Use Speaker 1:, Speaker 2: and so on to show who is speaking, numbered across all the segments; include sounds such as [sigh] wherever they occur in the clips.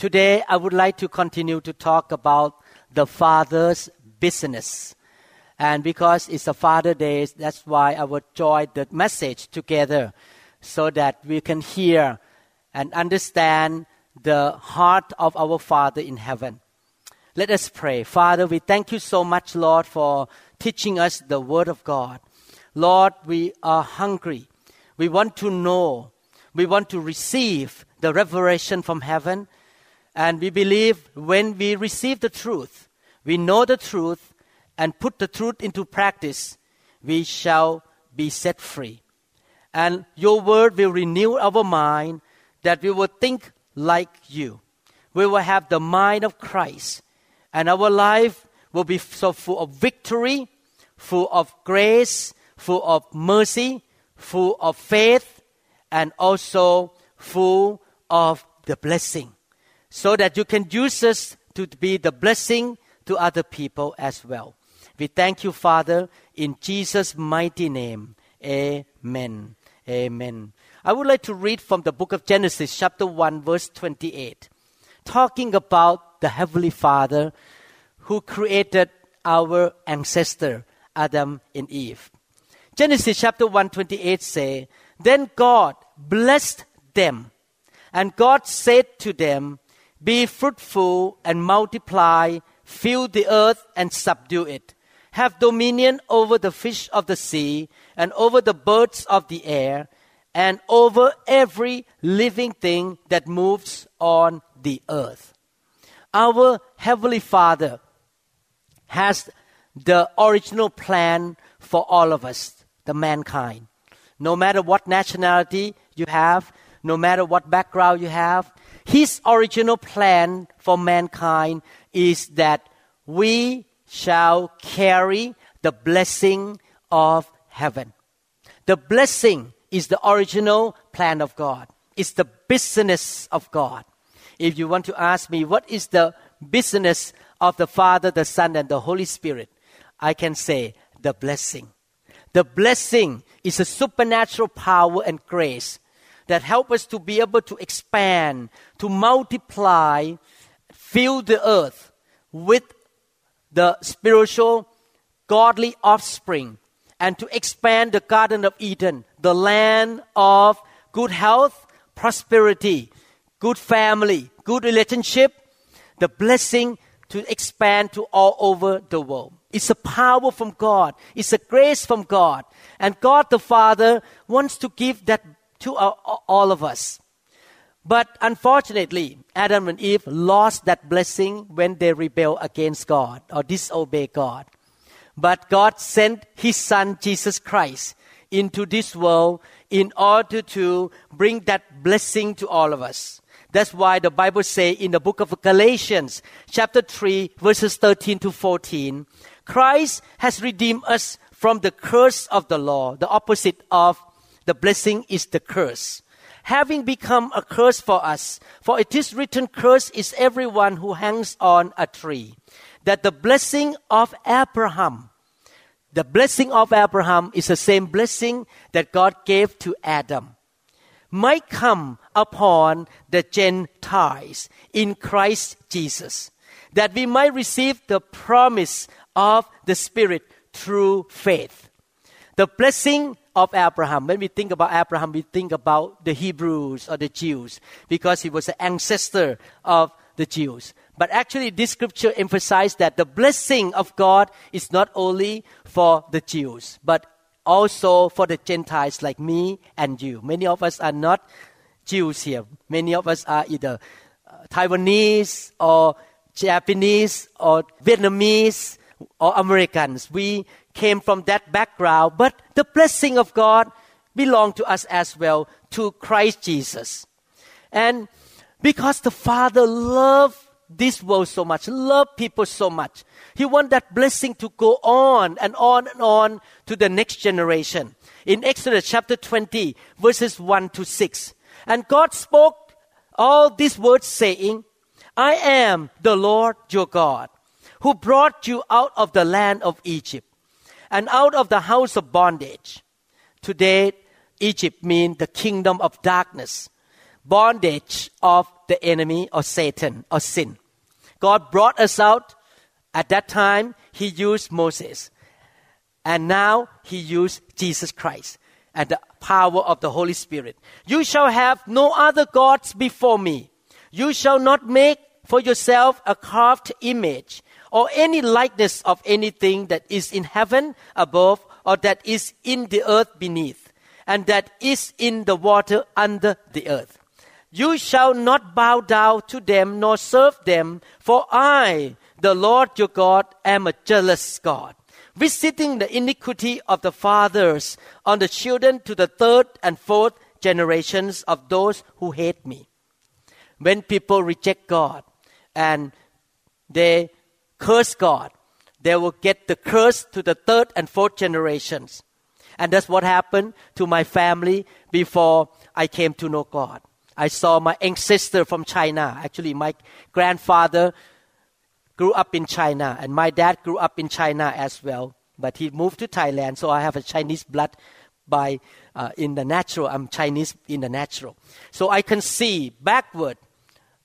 Speaker 1: Today, I would like to continue to talk about the Father's business. And because it's a Father Day, that's why I would join the message together so that we can hear and understand the heart of our Father in heaven. Let us pray. Father, we thank you so much, Lord, for teaching us the Word of God. Lord, we are hungry. We want to know. We want to receive the revelation from heaven. And we believe when we receive the truth, we know the truth, and put the truth into practice, we shall be set free. And your word will renew our mind that we will think like you. We will have the mind of Christ, and our life will be so full of victory, full of grace, full of mercy, full of faith, and also full of the blessing so that you can use us to be the blessing to other people as well. We thank you, Father, in Jesus' mighty name. Amen. Amen. I would like to read from the book of Genesis, chapter 1, verse 28, talking about the Heavenly Father who created our ancestor, Adam and Eve. Genesis chapter 1, 28 say, Then God blessed them, and God said to them, be fruitful and multiply, fill the earth and subdue it. Have dominion over the fish of the sea and over the birds of the air and over every living thing that moves on the earth. Our Heavenly Father has the original plan for all of us, the mankind. No matter what nationality you have, no matter what background you have, his original plan for mankind is that we shall carry the blessing of heaven. The blessing is the original plan of God. It's the business of God. If you want to ask me what is the business of the Father, the Son, and the Holy Spirit, I can say the blessing. The blessing is a supernatural power and grace that help us to be able to expand, to multiply, fill the earth with the spiritual, godly offspring, and to expand the Garden of Eden, the land of good health, prosperity, good family, good relationship, the blessing to expand to all over the world. It's a power from God. It's a grace from God. And God the Father wants to give that to all of us. But unfortunately, Adam and Eve lost that blessing when they rebel against God or disobey God. But God sent His Son, Jesus Christ, into this world in order to bring that blessing to all of us. That's why the Bible says in the book of Galatians, chapter 3, verses 13 to 14, Christ has redeemed us from the curse of the law, the opposite of the blessing is the curse. Having become a curse for us, for it is written, Curse is everyone who hangs on a tree. That the blessing of Abraham, the blessing of Abraham is the same blessing that God gave to Adam, might come upon the Gentiles in Christ Jesus, that we might receive the promise of the Spirit through faith. The blessing of Abraham. When we think about Abraham, we think about the Hebrews or the Jews because he was the ancestor of the Jews. But actually, this scripture emphasizes that the blessing of God is not only for the Jews, but also for the Gentiles like me and you. Many of us are not Jews here. Many of us are either uh, Taiwanese or Japanese or Vietnamese or Americans. We came from that background, but the blessing of God belonged to us as well, to Christ Jesus. And because the Father loved this world so much, loved people so much. He wants that blessing to go on and on and on to the next generation. In Exodus chapter 20, verses 1 to 6. And God spoke all these words saying, I am the Lord your God, who brought you out of the land of Egypt and out of the house of bondage. Today, Egypt means the kingdom of darkness, bondage of the enemy or Satan or sin. God brought us out. At that time, He used Moses. And now He used Jesus Christ and the power of the Holy Spirit. You shall have no other gods before me. You shall not make for yourself a carved image or any likeness of anything that is in heaven above or that is in the earth beneath and that is in the water under the earth. You shall not bow down to them nor serve them, for I, the Lord your God, am a jealous God, visiting the iniquity of the fathers on the children to the third and fourth generations of those who hate me. When people reject God and they curse God, they will get the curse to the third and fourth generations. And that's what happened to my family before I came to know God. I saw my ancestor from China. Actually, my grandfather grew up in China, and my dad grew up in China as well. But he moved to Thailand, so I have a Chinese blood by uh, in the natural. I'm Chinese in the natural, so I can see backward.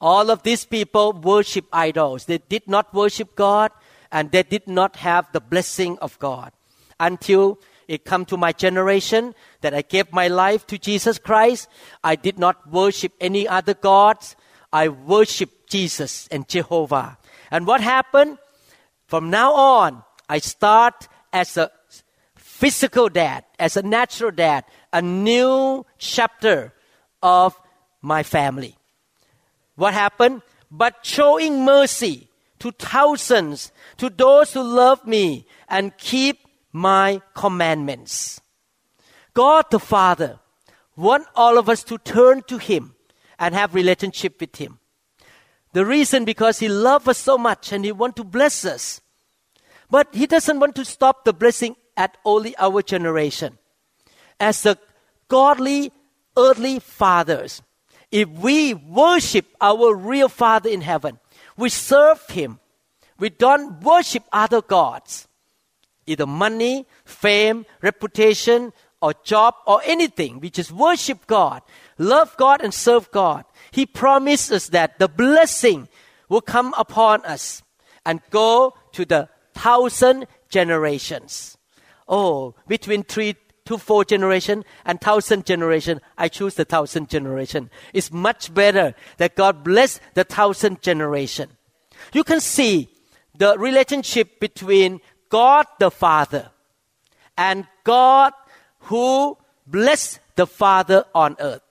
Speaker 1: All of these people worship idols. They did not worship God, and they did not have the blessing of God until it come to my generation that I gave my life to Jesus Christ. I did not worship any other gods. I worship Jesus and Jehovah. And what happened? From now on, I start as a physical dad, as a natural dad, a new chapter of my family. What happened? But showing mercy to thousands, to those who love me and keep my commandments. God the Father want all of us to turn to Him and have relationship with Him. The reason because He loves us so much and He want to bless us. But He doesn't want to stop the blessing at only our generation. As the godly earthly fathers, if we worship our real Father in heaven, we serve Him, we don't worship other gods either money, fame, reputation, or job, or anything. We just worship God, love God, and serve God. He promised us that the blessing will come upon us and go to the thousand generations. Oh, between three to four generation and thousand generation, I choose the thousand generation. It's much better that God bless the thousand generation. You can see the relationship between God the Father and God who blessed the Father on earth.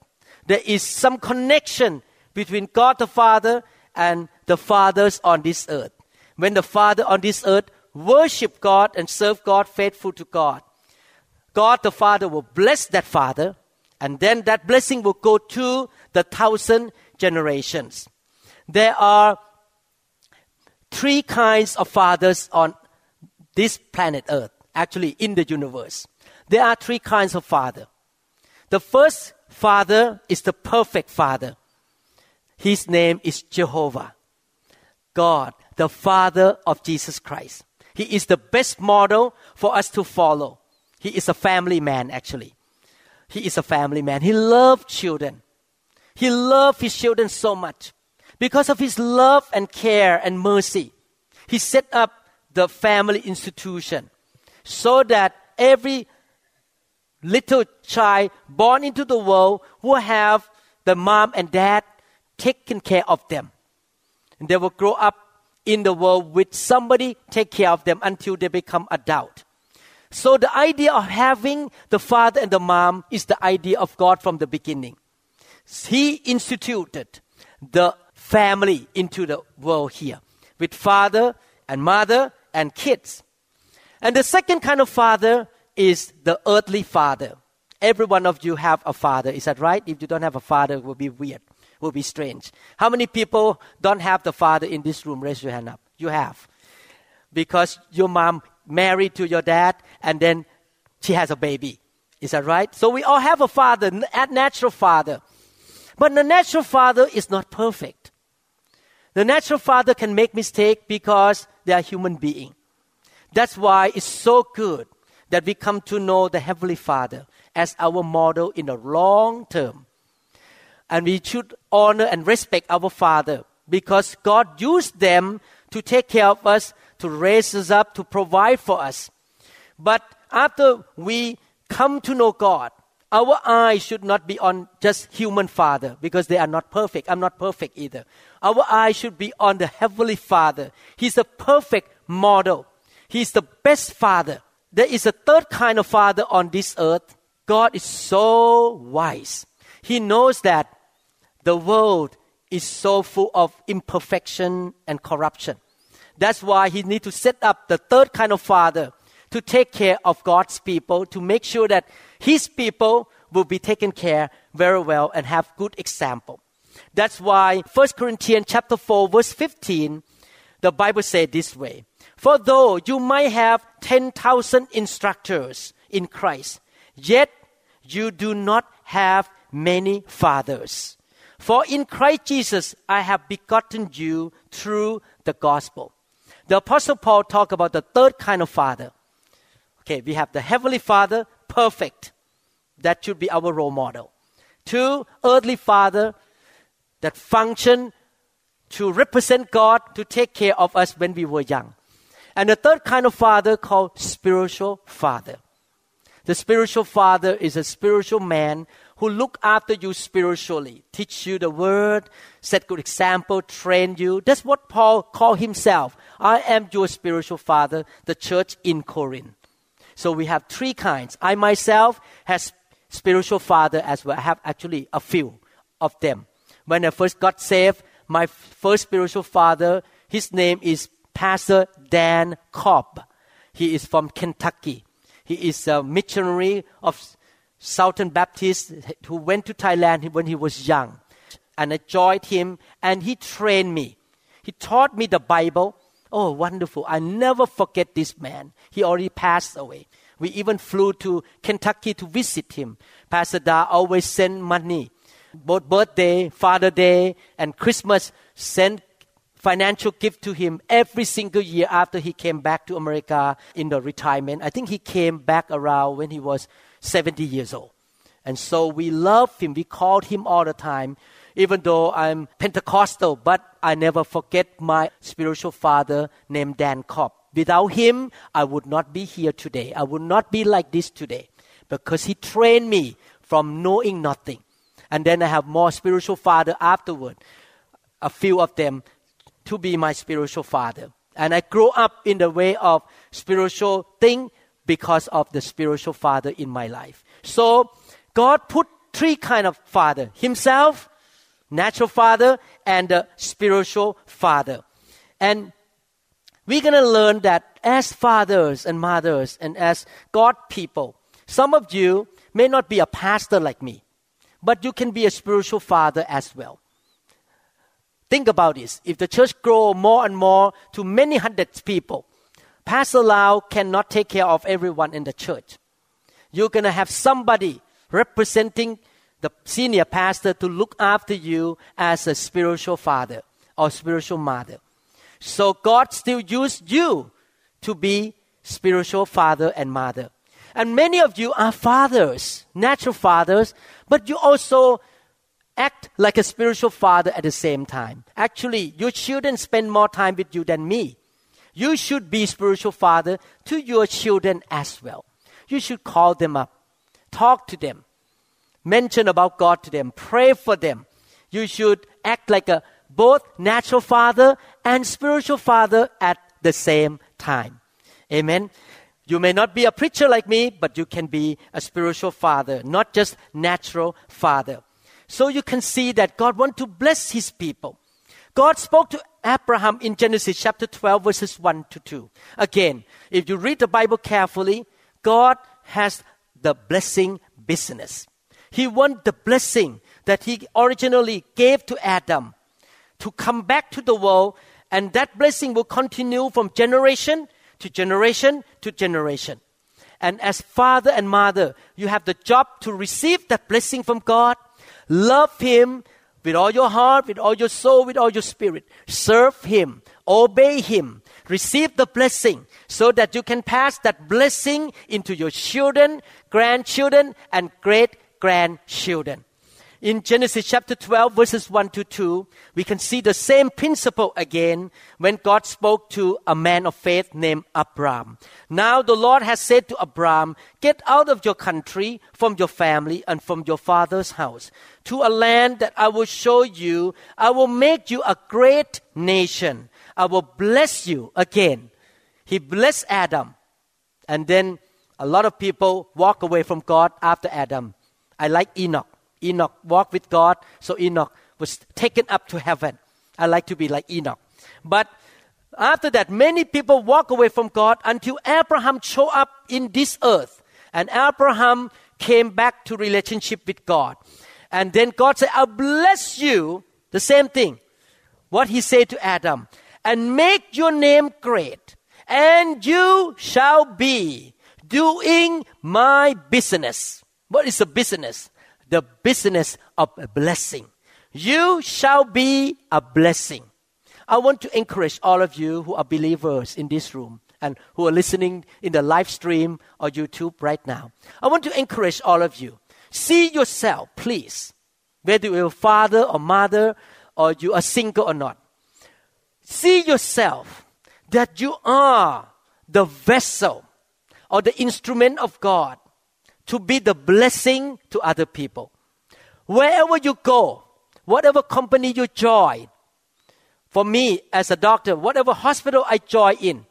Speaker 1: There is some connection between God the Father and the fathers on this earth. When the Father on this earth worship God and serve God faithful to God, God the Father will bless that father, and then that blessing will go to the thousand generations. There are three kinds of fathers on this planet Earth, actually in the universe. There are three kinds of father. The first father is the perfect father. His name is Jehovah, God, the Father of Jesus Christ. He is the best model for us to follow. He is a family man, actually. He is a family man. He loved children. He loved his children so much. Because of his love and care and mercy, he set up the family institution so that every little child born into the world will have the mom and dad taking care of them. And they will grow up in the world with somebody take care of them until they become adult. So the idea of having the father and the mom is the idea of God from the beginning. He instituted the family into the world here with father and mother and kids. And the second kind of father is the earthly father. Every one of you have a father. Is that right? If you don't have a father, it will be weird. it will be strange. How many people don't have the father in this room? Raise your hand up. You have. Because your mom married to your dad and then she has a baby. Is that right? So we all have a father, a natural father. But the natural father is not perfect. The natural father can make mistake because they are human being. That's why it's so good that we come to know the Heavenly Father as our model in the long term. And we should honor and respect our Father because God used them to take care of us, to raise us up, to provide for us. But after we come to know God, our eyes should not be on just human father because they are not perfect. I'm not perfect either. Our eyes should be on the heavenly father. He's the perfect model. He's the best father. There is a third kind of father on this earth. God is so wise. He knows that the world is so full of imperfection and corruption. That's why he needs to set up the third kind of father to take care of God's people, to make sure that his people will be taken care very well and have good example. That's why 1 Corinthians chapter 4 verse 15 the Bible said this way. For though you might have 10,000 instructors in Christ, yet you do not have many fathers. For in Christ Jesus I have begotten you through the gospel. The apostle Paul talked about the third kind of father. Okay, we have the heavenly father, perfect. That should be our role model. Two, earthly father that function to represent God, to take care of us when we were young. And the third kind of father called spiritual father. The spiritual father is a spiritual man who look after you spiritually, teach you the word, set good example, train you. That's what Paul called himself. I am your spiritual father, the church in Corinth. So we have three kinds. I myself has spiritual father as well. I have actually a few of them. When I first got saved, my first spiritual father, his name is Pastor Dan Cobb. He is from Kentucky. He is a missionary of Southern Baptist who went to Thailand when he was young. And I joined him and he trained me. He taught me the Bible. Oh, wonderful. I never forget this man. He already passed away. We even flew to Kentucky to visit him. Pastor Da always sent money. Both birthday, Father Day, and Christmas sent financial gift to him every single year after he came back to America in the retirement. I think he came back around when he was 70 years old. And so we love him. We called him all the time. Even though I'm Pentecostal, but I never forget my spiritual father named Dan Cobb. Without him, I would not be here today. I would not be like this today because he trained me from knowing nothing. And then I have more spiritual father afterward, a few of them to be my spiritual father. And I grew up in the way of spiritual thing because of the spiritual father in my life. So God put three kind of father: Himself, natural father, and spiritual father. And we're gonna learn that as fathers and mothers and as God people, some of you may not be a pastor like me, but you can be a spiritual father as well. Think about this. If the church grow more and more to many hundreds people, Pastor Lau cannot take care of everyone in the church. You're going to have somebody representing the senior pastor to look after you as a spiritual father or spiritual mother. So God still used you to be spiritual father and mother. And many of you are fathers, natural fathers, but you also act like a spiritual father at the same time. Actually, your children spend more time with you than me you should be spiritual father to your children as well. You should call them up, talk to them, mention about God to them, pray for them. You should act like a both natural father and spiritual father at the same time. Amen. You may not be a preacher like me, but you can be a spiritual father, not just natural father. So you can see that God wants to bless his people. God spoke to Abraham in Genesis chapter 12, verses 1 to 2. Again, if you read the Bible carefully, God has the blessing business. He wants the blessing that He originally gave to Adam to come back to the world, and that blessing will continue from generation to generation to generation. And as father and mother, you have the job to receive that blessing from God, love Him with all your heart, with all your soul, with all your spirit, serve Him, obey Him, receive the blessing so that you can pass that blessing into your children, grandchildren, and great grandchildren. In Genesis chapter 12, verses 1 to 2, we can see the same principle again when God spoke to a man of faith named Abram. Now the Lord has said to Abram, Get out of your country, from your family, and from your father's house, to a land that I will show you. I will make you a great nation. I will bless you again. He blessed Adam. And then a lot of people walk away from God after Adam. I like Enoch. Enoch walked with God, so Enoch was taken up to heaven. I like to be like Enoch. But after that, many people walk away from God until Abraham show up in this earth. And Abraham came back to relationship with God. And then God said, I'll bless you. The same thing. What he said to Adam. And make your name great. And you shall be doing my business. What is a business? the business of a blessing. You shall be a blessing. I want to encourage all of you who are believers in this room and who are listening in the live stream or YouTube right now. I want to encourage all of you. See yourself, please, whether you're a father or mother or you are single or not. See yourself that you are the vessel or the instrument of God to be the blessing to other people. Wherever you go, whatever company you join, for me as a doctor, whatever hospital I join in,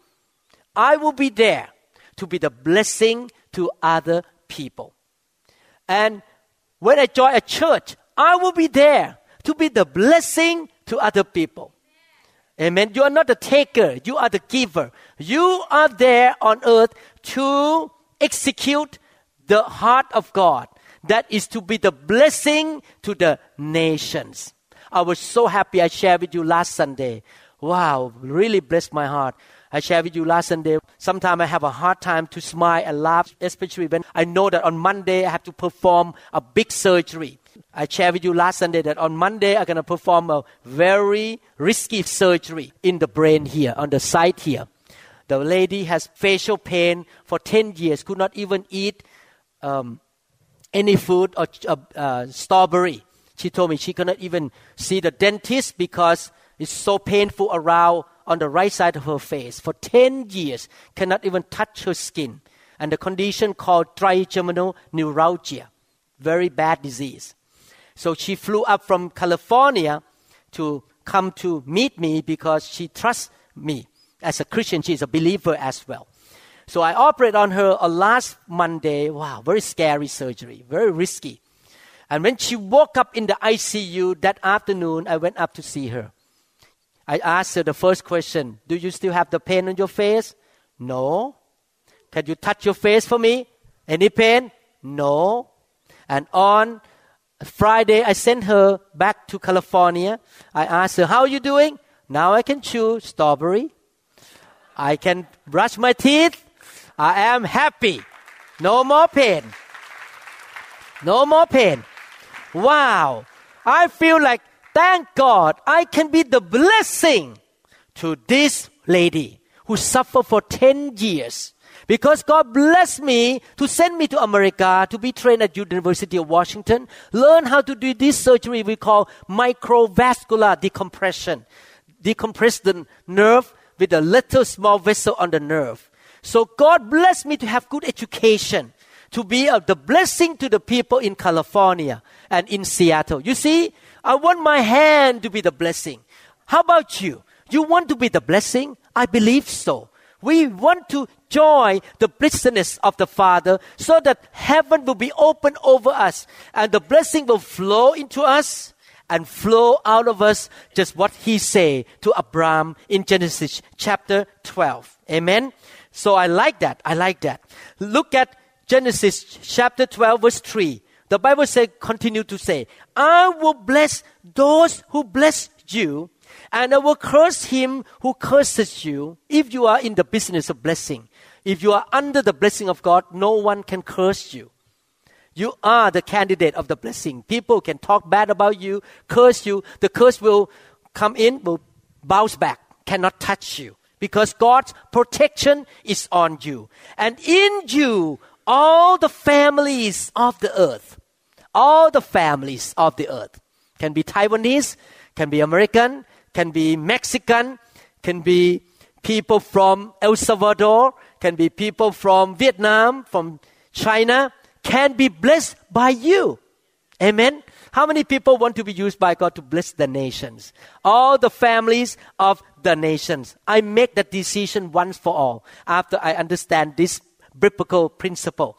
Speaker 1: I will be there to be the blessing to other people. And when I join a church, I will be there to be the blessing to other people. Amen. You are not the taker, you are the giver. You are there on earth to execute the heart of God that is to be the blessing to the nations. I was so happy I shared with you last Sunday. Wow, really blessed my heart. I shared with you last Sunday. Sometimes I have a hard time to smile and laugh, especially when I know that on Monday I have to perform a big surgery. I shared with you last Sunday that on Monday I'm going to perform a very risky surgery in the brain here, on the side here. The lady has facial pain for 10 years, could not even eat um, any food or uh, uh, strawberry. She told me she cannot even see the dentist because it's so painful around on the right side of her face. For 10 years, cannot even touch her skin. And the condition called trigeminal neuralgia, very bad disease. So she flew up from California to come to meet me because she trusts me. As a Christian, she's a believer as well. So I operated on her on last Monday. Wow, very scary surgery, very risky. And when she woke up in the ICU that afternoon, I went up to see her. I asked her the first question Do you still have the pain on your face? No. Can you touch your face for me? Any pain? No. And on Friday, I sent her back to California. I asked her, How are you doing? Now I can chew strawberry. I can brush my teeth. I am happy. No more pain. No more pain. Wow. I feel like, thank God, I can be the blessing to this lady who suffered for 10 years. Because God blessed me to send me to America to be trained at University of Washington, learn how to do this surgery we call microvascular decompression. Decompress the nerve with a little small vessel on the nerve. So God blessed me to have good education, to be a, the blessing to the people in California and in Seattle. You see, I want my hand to be the blessing. How about you? You want to be the blessing? I believe so. We want to join the blessedness of the Father so that heaven will be open over us and the blessing will flow into us and flow out of us just what he said to Abraham in Genesis chapter 12. Amen. So I like that. I like that. Look at Genesis chapter 12 verse 3. The Bible says, continue to say, I will bless those who bless you, and I will curse him who curses you. If you are in the business of blessing, if you are under the blessing of God, no one can curse you. You are the candidate of the blessing. People can talk bad about you, curse you. The curse will come in, will bounce back, cannot touch you. Because God's protection is on you. And in you, all the families of the earth, all the families of the earth, can be Taiwanese, can be American, can be Mexican, can be people from El Salvador, can be people from Vietnam, from China, can be blessed by you. Amen. How many people want to be used by God to bless the nations? All the families of the nations. I make that decision once for all after I understand this biblical principle.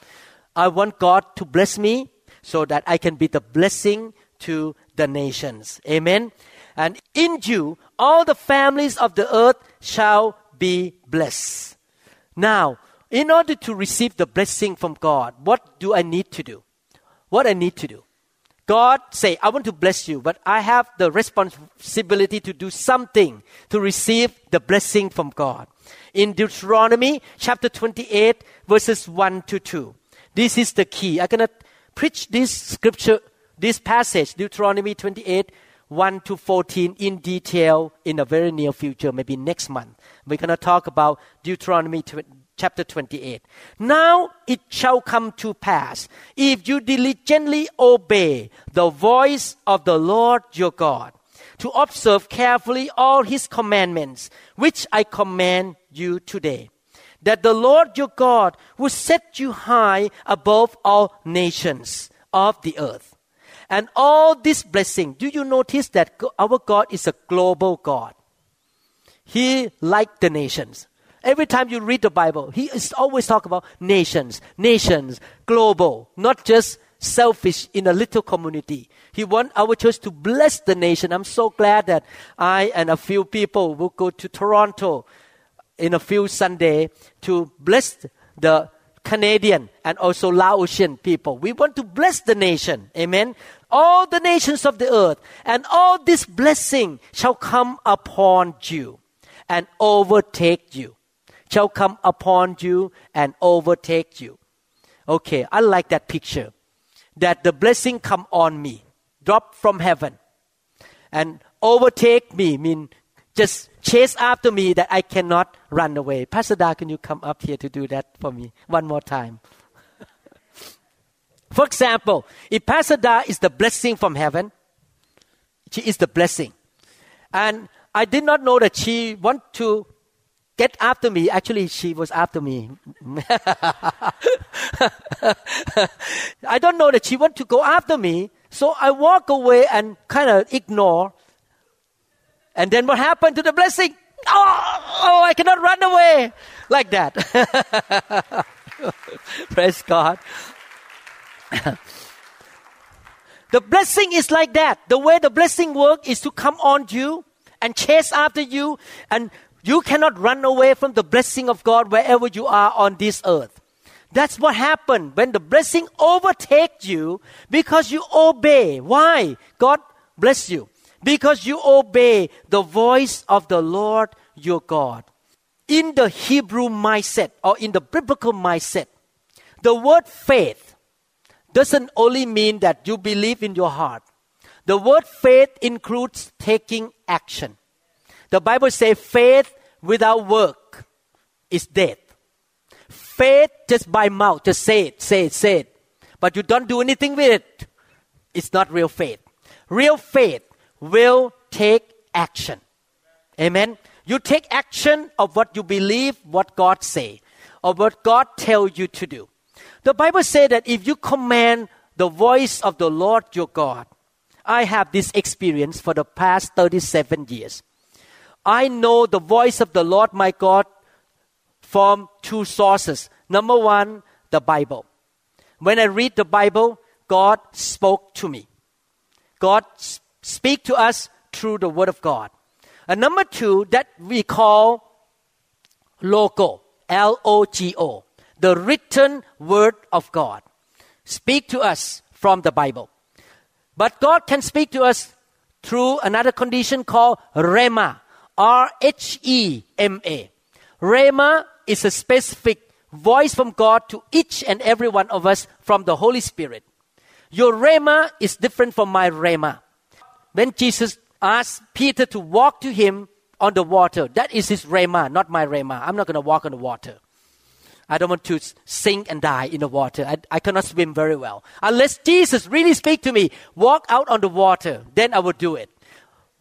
Speaker 1: I want God to bless me so that I can be the blessing to the nations. Amen. And in you, all the families of the earth shall be blessed. Now, in order to receive the blessing from God, what do I need to do? What I need to do? God say, I want to bless you, but I have the responsibility to do something to receive the blessing from God. In Deuteronomy chapter 28 verses 1 to 2. This is the key. I'm going to preach this scripture, this passage, Deuteronomy 28 1 to 14 in detail in a very near future, maybe next month. We're going to talk about Deuteronomy chapter 28. Now it shall come to pass, if you diligently obey the voice of the Lord your God, to observe carefully all his commandments, which I command you today, that the Lord your God will set you high above all nations of the earth. And all this blessing, do you notice that our God is a global God? He like the nations. Every time you read the Bible, he is always talk about nations, nations, global, not just selfish in a little community. He want our church to bless the nation. I'm so glad that I and a few people will go to Toronto in a few Sunday to bless the Canadian and also Laotian people. We want to bless the nation. Amen. All the nations of the earth and all this blessing shall come upon you and overtake you shall come upon you and overtake you. Okay, I like that picture. That the blessing come on me, drop from heaven, and overtake me, mean just chase after me that I cannot run away. Pastor Da, can you come up here to do that for me one more time? [laughs] for example, if Pastor Da is the blessing from heaven, she is the blessing. And I did not know that she want to get after me. Actually, she was after me. [laughs] I don't know that she want to go after me. So I walk away and kind of ignore. And then what happened to the blessing? Oh, oh I cannot run away like that. [laughs] Praise God. [laughs] the blessing is like that. The way the blessing work is to come on you and chase after you and you cannot run away from the blessing of God wherever you are on this earth. That's what happened when the blessing overtakes you because you obey. Why? God bless you. Because you obey the voice of the Lord your God. In the Hebrew mindset or in the biblical mindset, the word faith doesn't only mean that you believe in your heart. The word faith includes taking action. The Bible says faith without work is dead. Faith just by mouth, just say it, say it, say it. But you don't do anything with it. It's not real faith. Real faith will take action. Amen. You take action of what you believe, what God say, or what God tell you to do. The Bible says that if you command the voice of the Lord your God, I have this experience for the past 37 years. I know the voice of the Lord my God from two sources. Number one, the Bible. When I read the Bible, God spoke to me. God speak to us through the Word of God. And number two, that we call logo, L O G O, the written Word of God. Speak to us from the Bible. But God can speak to us through another condition called Rhema. R H E M A. Rhema is a specific voice from God to each and every one of us from the Holy Spirit. Your Rhema is different from my Rhema. When Jesus asked Peter to walk to him on the water, that is his Rhema, not my Rhema. I'm not going to walk on the water. I don't want to sink and die in the water. I, I cannot swim very well. Unless Jesus really speak to me, walk out on the water, then I will do it.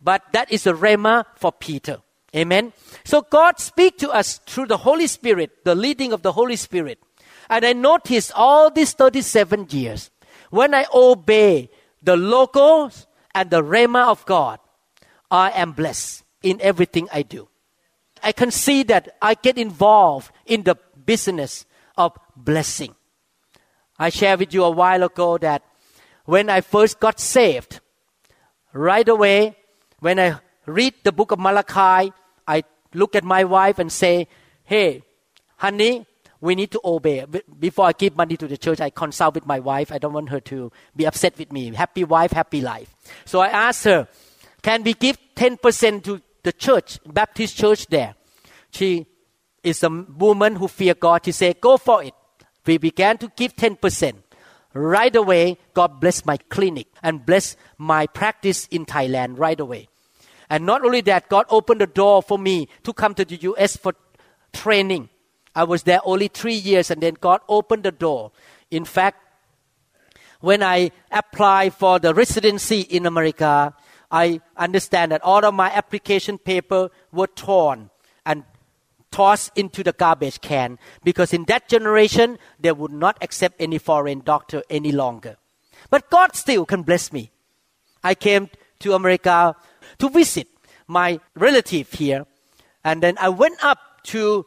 Speaker 1: But that is a rhema for Peter. Amen. So God speak to us through the Holy Spirit, the leading of the Holy Spirit. And I noticed all these 37 years, when I obey the logos and the rhema of God, I am blessed in everything I do. I can see that I get involved in the business of blessing. I shared with you a while ago that when I first got saved, right away, when I read the book of Malachi, I look at my wife and say, Hey, honey, we need to obey. Before I give money to the church, I consult with my wife. I don't want her to be upset with me. Happy wife, happy life. So I asked her, Can we give 10% to the church, Baptist church there? She is a woman who fear God. She said, Go for it. We began to give 10%. Right away, God blessed my clinic and blessed my practice in Thailand right away. And not only that, God opened the door for me to come to the US for training. I was there only three years and then God opened the door. In fact, when I applied for the residency in America, I understand that all of my application paper were torn and tossed into the garbage can because in that generation they would not accept any foreign doctor any longer. But God still can bless me. I came to America to visit my relative here, and then I went up to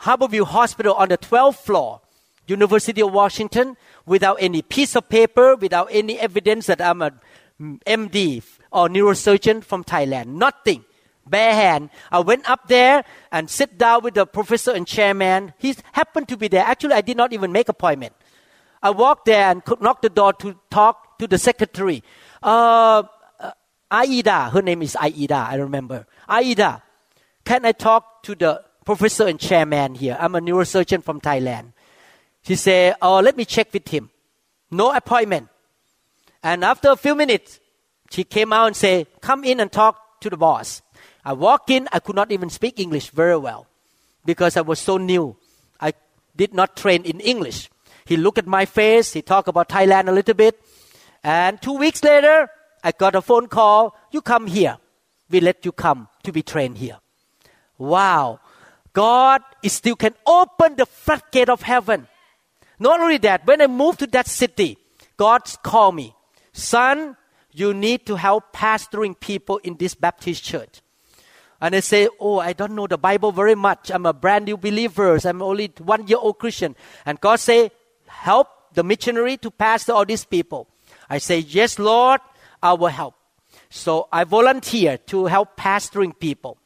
Speaker 1: Harborview Hospital on the 12th floor, University of Washington, without any piece of paper, without any evidence that I'm a MD or neurosurgeon from Thailand. Nothing bare hand. I went up there and sit down with the professor and chairman. He happened to be there. Actually, I did not even make appointment. I walked there and knocked the door to talk to the secretary. Uh, Aida, her name is Aida, I remember. Aida, can I talk to the professor and chairman here? I'm a neurosurgeon from Thailand. She said, Oh, let me check with him. No appointment. And after a few minutes, she came out and said, Come in and talk to the boss. I walked in, I could not even speak English very well because I was so new. I did not train in English. He looked at my face, he talked about Thailand a little bit, and two weeks later, I got a phone call, you come here. We let you come to be trained here. Wow. God is still can open the floodgate of heaven. Not only that, when I moved to that city, God called me, son, you need to help pastoring people in this Baptist church. And I say, Oh, I don't know the Bible very much. I'm a brand new believer. I'm only one year old Christian. And God say, Help the missionary to pastor all these people. I say, Yes, Lord, Will help. So I volunteer to help pastoring people.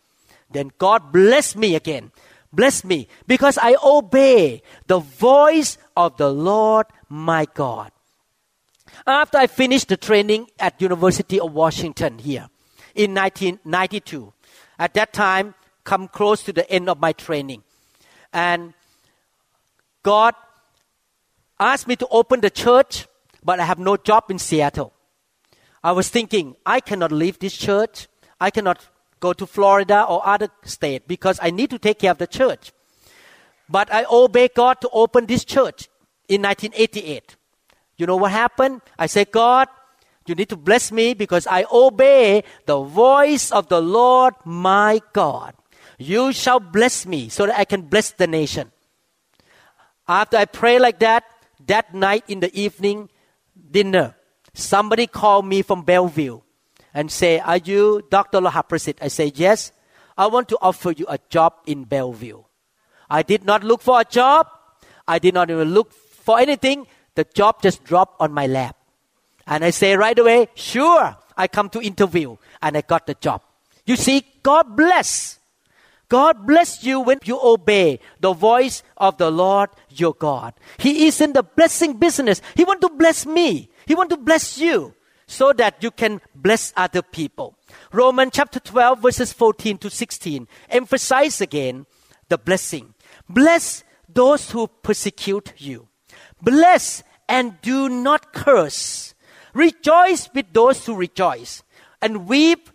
Speaker 1: Then God bless me again. Bless me because I obey the voice of the Lord my God. After I finished the training at University of Washington here in 1992, at that time come close to the end of my training and god asked me to open the church but i have no job in seattle i was thinking i cannot leave this church i cannot go to florida or other state because i need to take care of the church but i obey god to open this church in 1988 you know what happened i said god you need to bless me because I obey the voice of the Lord my God. You shall bless me so that I can bless the nation. After I pray like that, that night in the evening dinner, somebody called me from Bellevue and say, Are you Dr. Lahaprasit? I say, Yes. I want to offer you a job in Bellevue. I did not look for a job. I did not even look for anything. The job just dropped on my lap. And I say right away, sure, I come to interview and I got the job. You see, God bless. God bless you when you obey the voice of the Lord your God. He is in the blessing business. He want to bless me. He want to bless you so that you can bless other people. Romans chapter 12 verses 14 to 16 emphasize again the blessing. Bless those who persecute you. Bless and do not curse. Rejoice with those who rejoice and weep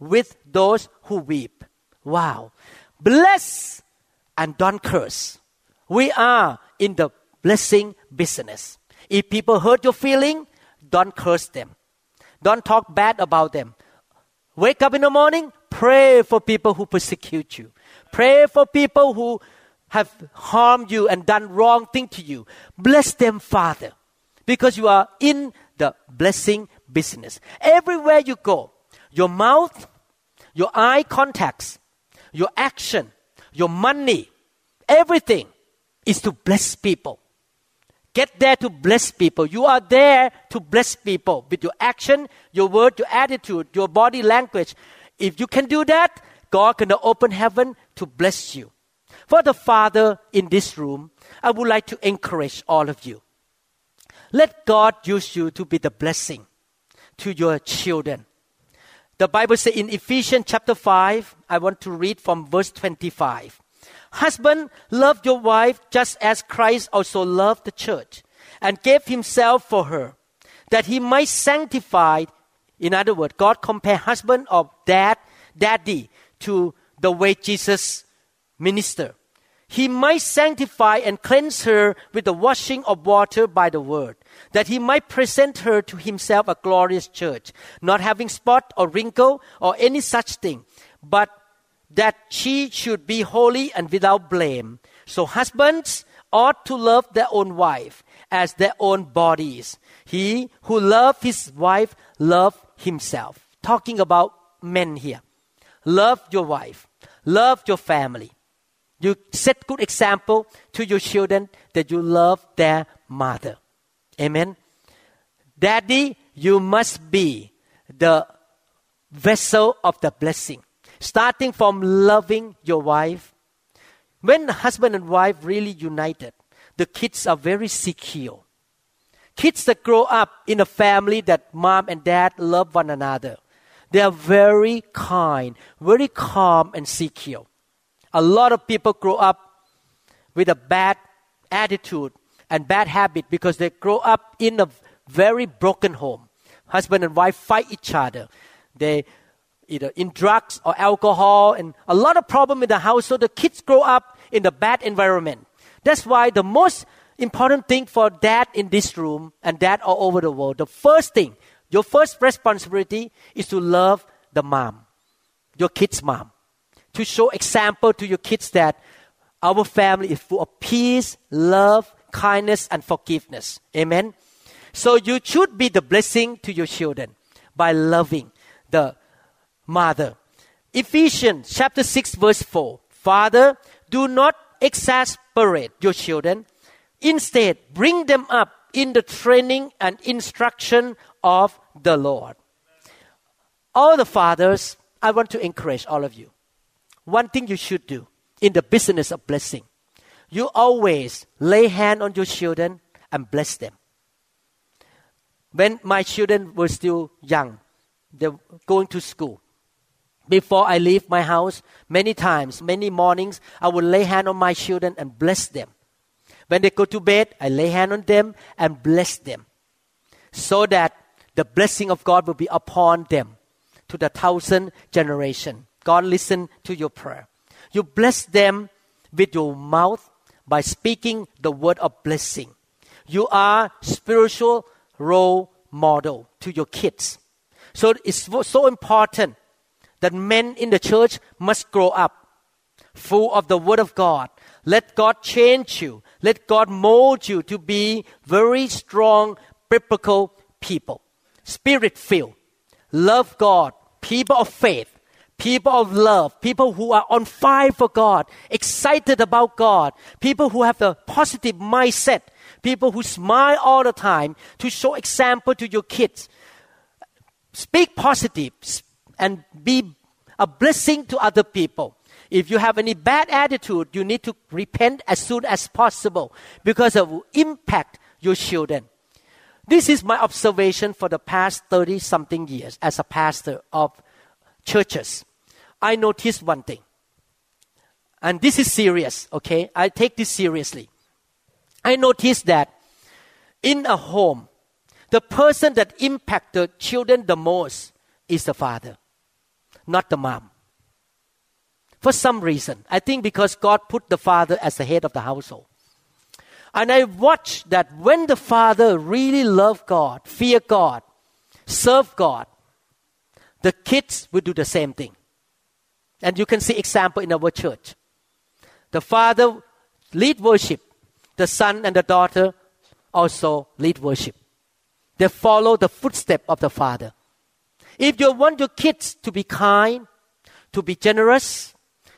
Speaker 1: with those who weep. Wow. Bless and don't curse. We are in the blessing business. If people hurt your feeling, don't curse them. Don't talk bad about them. Wake up in the morning, pray for people who persecute you. Pray for people who have harmed you and done wrong thing to you. Bless them, Father, because you are in the blessing business. Everywhere you go, your mouth, your eye contacts, your action, your money, everything is to bless people. Get there to bless people. You are there to bless people with your action, your word, your attitude, your body language. If you can do that, God can open heaven to bless you. For the Father in this room, I would like to encourage all of you. Let God use you to be the blessing to your children. The Bible says in Ephesians chapter 5, I want to read from verse 25. Husband, love your wife just as Christ also loved the church and gave himself for her, that he might sanctify. In other words, God compare husband or dad, daddy to the way Jesus minister. He might sanctify and cleanse her with the washing of water by the word, that he might present her to himself a glorious church, not having spot or wrinkle or any such thing, but that she should be holy and without blame. So husbands ought to love their own wife as their own bodies. He who loves his wife love himself. Talking about men here. Love your wife. Love your family. You set good example to your children that you love their mother. Amen. Daddy, you must be the vessel of the blessing. Starting from loving your wife. When husband and wife really united, the kids are very secure. Kids that grow up in a family that mom and dad love one another, they are very kind, very calm and secure. A lot of people grow up with a bad attitude and bad habit because they grow up in a very broken home. Husband and wife fight each other. They either uh, in drugs or alcohol and a lot of problem in the house. So the kids grow up in the bad environment. That's why the most important thing for dad in this room and dad all over the world, the first thing, your first responsibility is to love the mom, your kid's mom to show example to your kids that our family is full of peace, love, kindness, and forgiveness. Amen. So you should be the blessing to your children by loving the mother. Ephesians chapter 6 verse 4. Father, do not exasperate your children. Instead, bring them up in the training and instruction of the Lord. All the fathers, I want to encourage all of you one thing you should do in the business of blessing. You always lay hand on your children and bless them. When my children were still young, they were going to school. Before I leave my house, many times, many mornings, I would lay hand on my children and bless them. When they go to bed, I lay hand on them and bless them. So that the blessing of God will be upon them to the thousand generation. God listen to your prayer. You bless them with your mouth by speaking the word of blessing. You are spiritual role model to your kids. So it's so important that men in the church must grow up full of the word of God. Let God change you. Let God mold you to be very strong biblical people. Spirit filled. Love God. People of faith people of love, people who are on fire for God, excited about God, people who have a positive mindset, people who smile all the time to show example to your kids. Speak positive and be a blessing to other people. If you have any bad attitude, you need to repent as soon as possible because it will impact your children. This is my observation for the past 30 something years as a pastor of churches. I noticed one thing. And this is serious, okay? I take this seriously. I noticed that in a home, the person that impacts the children the most is the father, not the mom. For some reason, I think because God put the father as the head of the household. And I watched that when the father really loved God, fear God, serve God, the kids will do the same thing. And you can see example in our church. The father lead worship. The son and the daughter also lead worship. They follow the footstep of the father. If you want your kids to be kind, to be generous,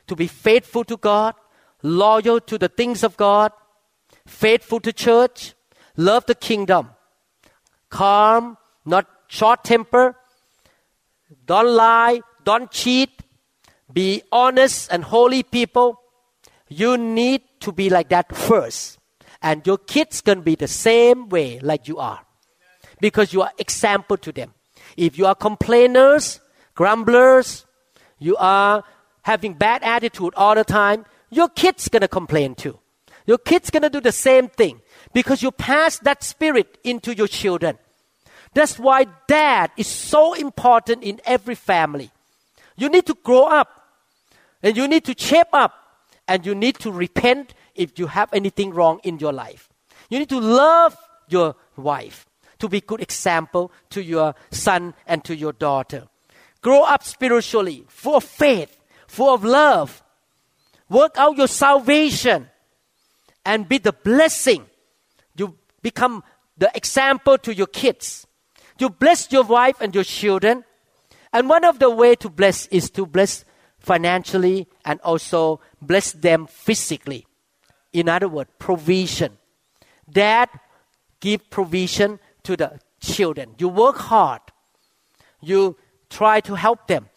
Speaker 1: to be faithful to God, loyal to the things of God, faithful to church, love the kingdom, calm, not short temper, don't lie, don't cheat, be honest and holy people. You need to be like that first. And your kids can be the same way like you are. Because you are example to them. If you are complainers, grumblers, you are having bad attitude all the time, your kids gonna complain too. Your kids gonna do the same thing because you pass that spirit into your children. That's why dad is so important in every family. You need to grow up and you need to shape up and you need to repent if you have anything wrong in your life. You need to love your wife to be good example to your son and to your daughter. Grow up spiritually, full of faith, full of love. Work out your salvation and be the blessing. You become the example to your kids. You bless your wife and your children. And one of the way to bless is to bless financially and also bless them physically. In other words, provision. Dad give provision to the children. You work hard. You try to help them.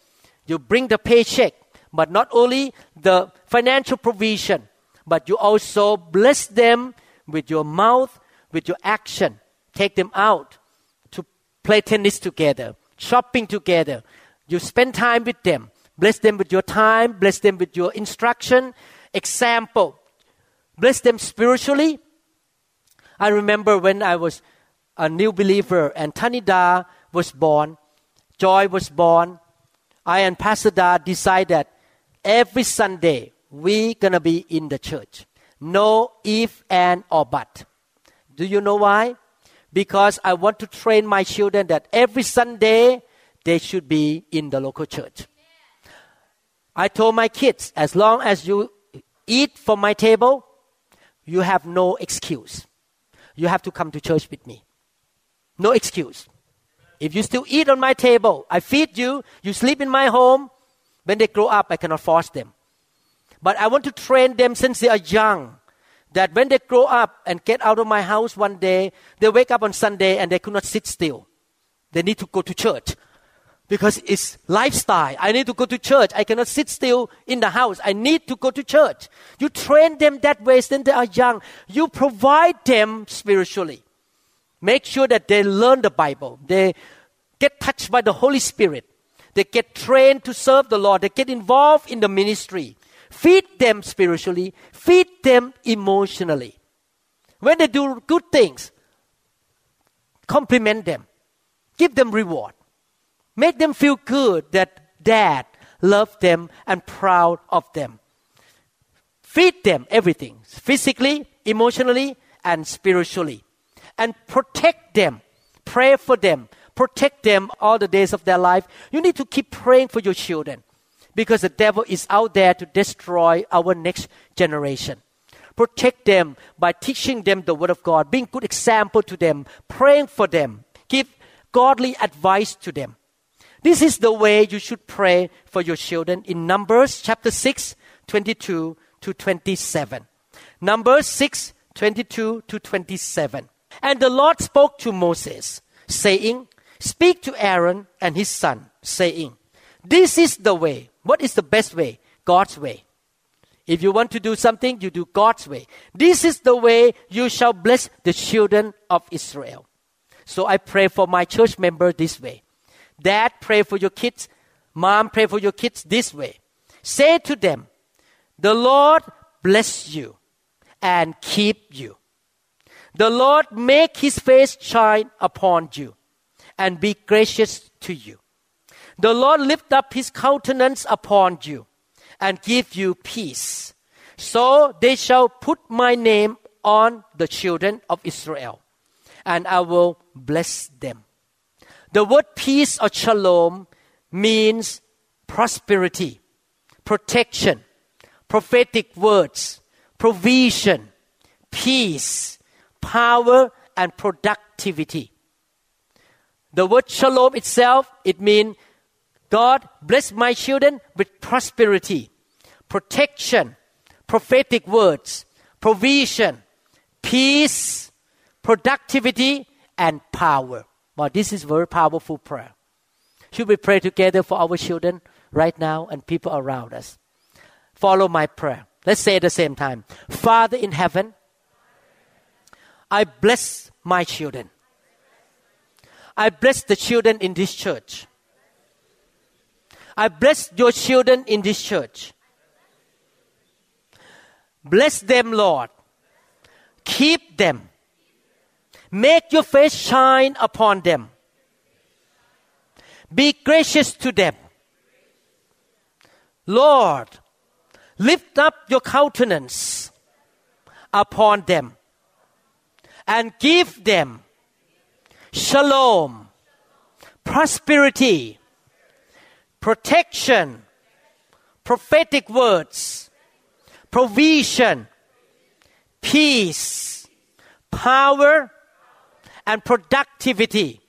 Speaker 1: You bring the paycheck, but not only the financial provision, but you also bless them with your mouth, with your action. Take them out to play tennis together, shopping together. You spend time with them. Bless them with your time, bless them with your instruction, example. Bless them spiritually. I remember when I was a new believer and Tanida was born, Joy was born. I and Pastor Da decided every Sunday we gonna be in the church. No if and or but. Do you know why? Because I want to train my children that every Sunday they should be in the local church. I told my kids, as long as you eat from my table, you have no excuse. You have to come to church with me. No excuse. If you still eat on my table, I feed you, you sleep in my home, when they grow up, I cannot force them. But I want to train them since they are young that when they grow up and get out of my house one day, they wake up on Sunday and they could not sit still. They need to go to church because it's lifestyle. I need to go to church. I cannot sit still in the house. I need to go to church. You train them that way since they are young. You provide them spiritually. Make sure that they learn the Bible. They get touched by the Holy Spirit. They get trained to serve the Lord. They get involved in the ministry. Feed them spiritually. Feed them emotionally. When they do good things, compliment them. Give them reward. Make them feel good that dad loved them and proud of them. Feed them everything physically, emotionally, and spiritually. And protect them. Pray for them. Protect them all the days of their life. You need to keep praying for your children because the devil is out there to destroy our next generation. Protect them by teaching them the word of God, being good example to them, praying for them, give godly advice to them. This is the way you should pray for your children in Numbers chapter 6, 22 to 27. Numbers 6, 22 to 27. And the Lord spoke to Moses, saying, Speak to Aaron and his son, saying, This is the way. What is the best way? God's way. If you want to do something, you do God's way. This is the way you shall bless the children of Israel. So I pray for my church member this way. Dad, pray for your kids. Mom, pray for your kids this way. Say to them, The Lord bless you and keep you. The Lord make his face shine upon you and be gracious to you. The Lord lift up his countenance upon you and give you peace. So they shall put my name on the children of Israel, and I will bless them. The word peace or shalom means prosperity, protection, prophetic words, provision, peace, power, and productivity. The word shalom itself, it means God bless my children with prosperity, protection, prophetic words, provision, peace, productivity, and power. Well, this is very powerful prayer. Should we pray together for our children right now and people around us? Follow my prayer. Let's say at the same time Father in heaven, I bless my children. I bless the children in this church. I bless your children in this church. Bless them, Lord. Keep them. Make your face shine upon them. Be gracious to them. Lord, lift up your countenance upon them and give them shalom, prosperity, protection, prophetic words, provision, peace, power, and productivity.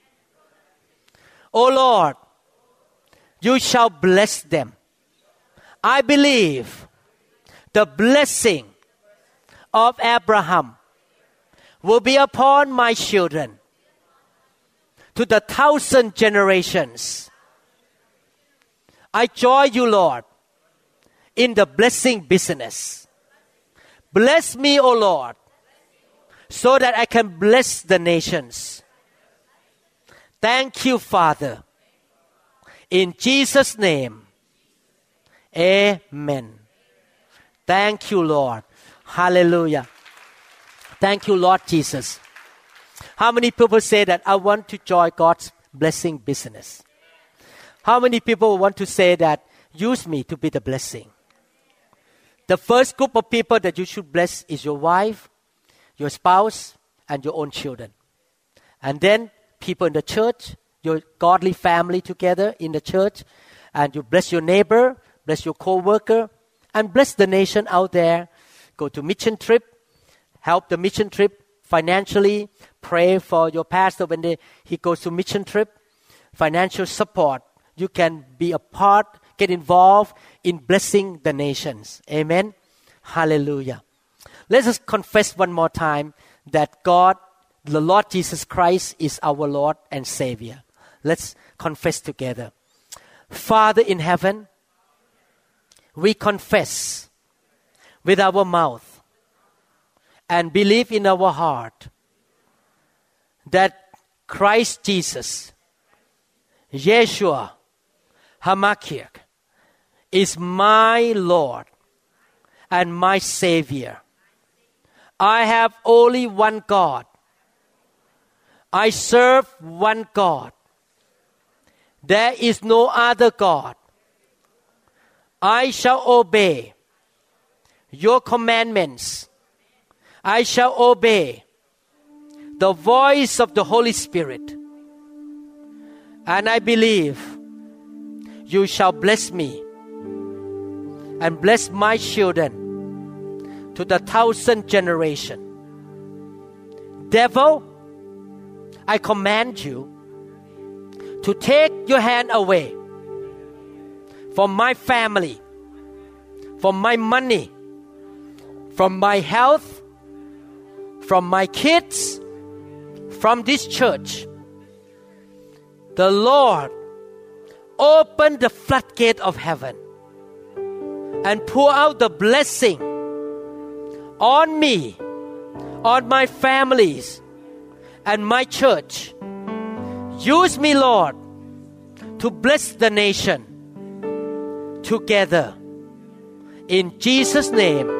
Speaker 1: O Lord, you shall bless them. I believe the blessing of Abraham will be upon my children to the thousand generations. I join you, Lord, in the blessing business. Bless me, O Lord, so that I can bless the nations. Thank you, Father. In Jesus' name, Amen. Thank you, Lord. Hallelujah. Thank you, Lord Jesus. How many people say that I want to join God's blessing business? How many people want to say that use me to be the blessing? The first group of people that you should bless is your wife, your spouse, and your own children. And then people in the church, your godly family together in the church, and you bless your neighbor, bless your co-worker, and bless the nation out there. Go to mission trip, help the mission trip financially, pray for your pastor when they, he goes to mission trip, financial support. You can be a part, get involved in blessing the nations. Amen. Hallelujah. Let us just confess one more time that God, the Lord Jesus Christ, is our Lord and Savior. Let's confess together. Father in heaven, we confess with our mouth and believe in our heart that Christ Jesus, Yeshua HaMashiach, is my Lord and my Savior. I have only one God. I serve one God. There is no other God. I shall obey your commandments I shall obey the voice of the Holy Spirit. And I believe you shall bless me and bless my children to the thousand generation. Devil, I command you to take your hand away from my family, from my money, from my health, from my kids, from this church. The Lord open the floodgate of heaven and pour out the blessing on me, on my families, and my church. Use me, Lord, to bless the nation together. In Jesus' name,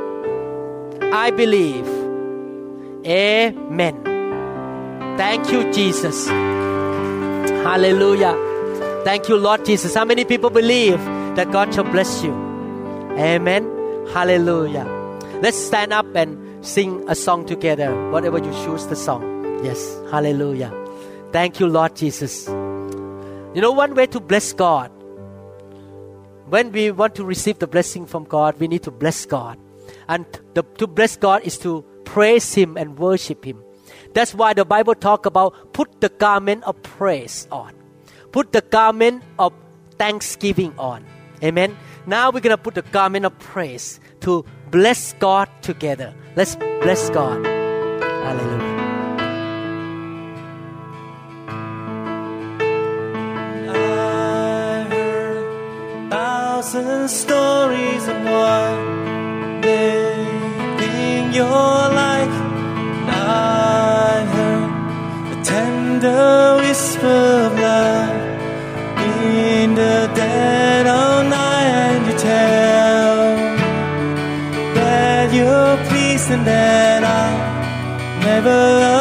Speaker 1: I believe. Amen. Thank you, Jesus. Hallelujah. Thank you, Lord Jesus. How many people believe that God shall bless you? Amen. Hallelujah. Let's stand up and sing a song together, whatever you choose the song. Yes. Hallelujah. Thank you, Lord Jesus. You know, one way to bless God, when we want to receive the blessing from God, we need to bless God. And the, to bless God is to praise Him and worship Him. That's why the Bible talk about put the garment of praise on. Put the garment of thanksgiving on. Amen. Now we're to put the garment of praise to bless God together. Let's bless God. Hallelujah.
Speaker 2: Thousand stories of one making your life. I heard a tender whisper of love in the dead of night, and you tell that you're pleased and that I'm never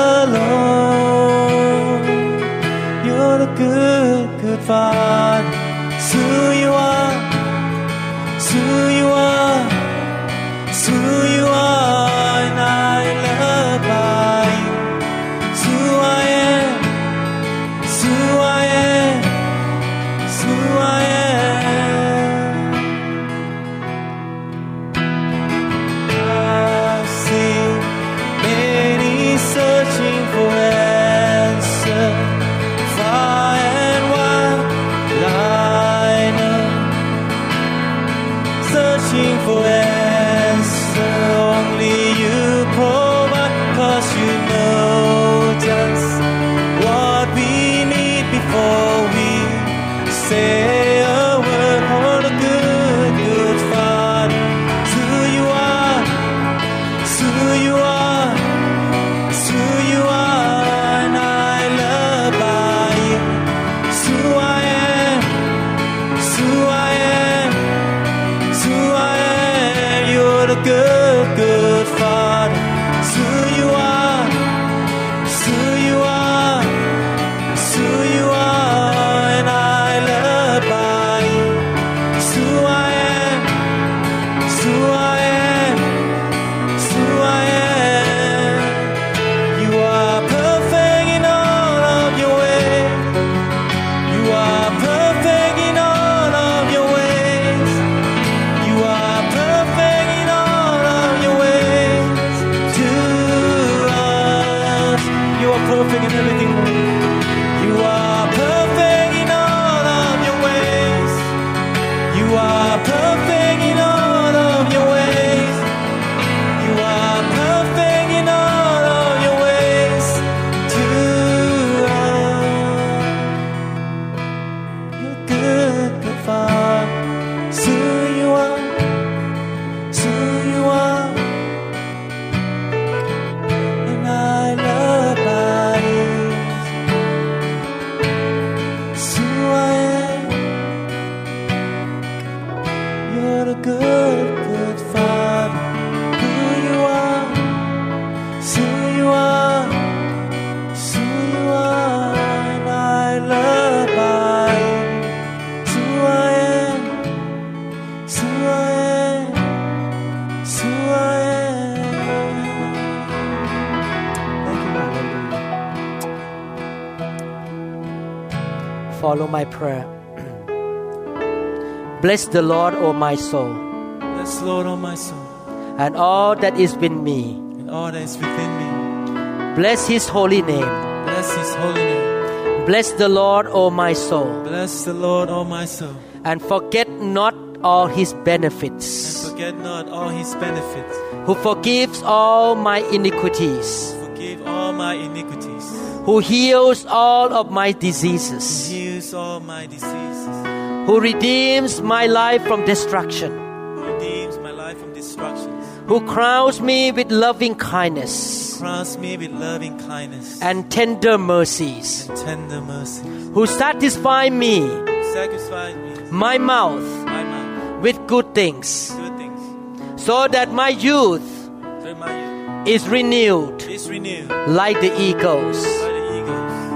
Speaker 1: Follow my prayer. [clears throat] Bless the Lord, O my soul,
Speaker 2: Bless Lord, oh my soul,
Speaker 1: and all that is within me.
Speaker 2: and all that is within me.
Speaker 1: Bless his holy name.
Speaker 2: Bless His holy name.
Speaker 1: Bless the Lord, O my soul,
Speaker 2: Bless the Lord, oh my soul,
Speaker 1: and forget not all his benefits.
Speaker 2: and
Speaker 1: benefits,
Speaker 2: forget not all His benefits.
Speaker 1: who forgives all my iniquities,
Speaker 2: Forgive all my iniquities.
Speaker 1: Who heals all of my diseases,
Speaker 2: Heals all my diseases.
Speaker 1: who redeems my life from destruction,
Speaker 2: Redeem life from
Speaker 1: who crowns me with loving kindness
Speaker 2: me with loving kindness
Speaker 1: and tender mercies,
Speaker 2: and tender mercy.
Speaker 1: who satisfy me,
Speaker 2: Satisfy me,
Speaker 1: my mouth,
Speaker 2: my mouth,
Speaker 1: with good things,
Speaker 2: good things.
Speaker 1: so that my youth
Speaker 2: So my
Speaker 1: is renewed
Speaker 2: youth is renewed
Speaker 1: like the eagles.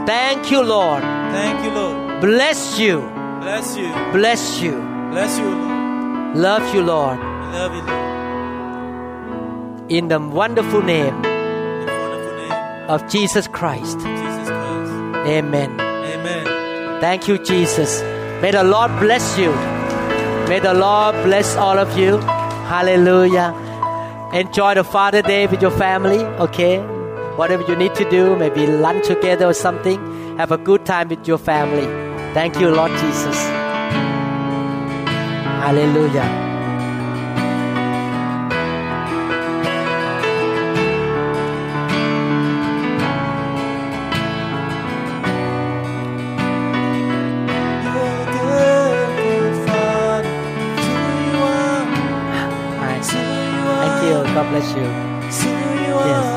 Speaker 2: By the eagles.
Speaker 1: Thank you, Lord.
Speaker 2: Thank you, Lord.
Speaker 1: Bless you.
Speaker 2: Bless you.
Speaker 1: Bless you.
Speaker 2: Bless you, Lord.
Speaker 1: Love you, Lord.
Speaker 2: Love you, Lord.
Speaker 1: In the wonderful name
Speaker 2: In the wonderful name
Speaker 1: of Jesus Christ.
Speaker 2: Jesus Christ.
Speaker 1: Amen.
Speaker 2: Amen.
Speaker 1: Thank you, Jesus. May the Lord bless you. May the Lord bless all of you. Hallelujah. Enjoy the Father Day with your family, okay? Whatever you need to do, maybe lunch together or something. Have a good time with your family. Thank you, Lord Jesus. Hallelujah. Thank
Speaker 2: You're a good, good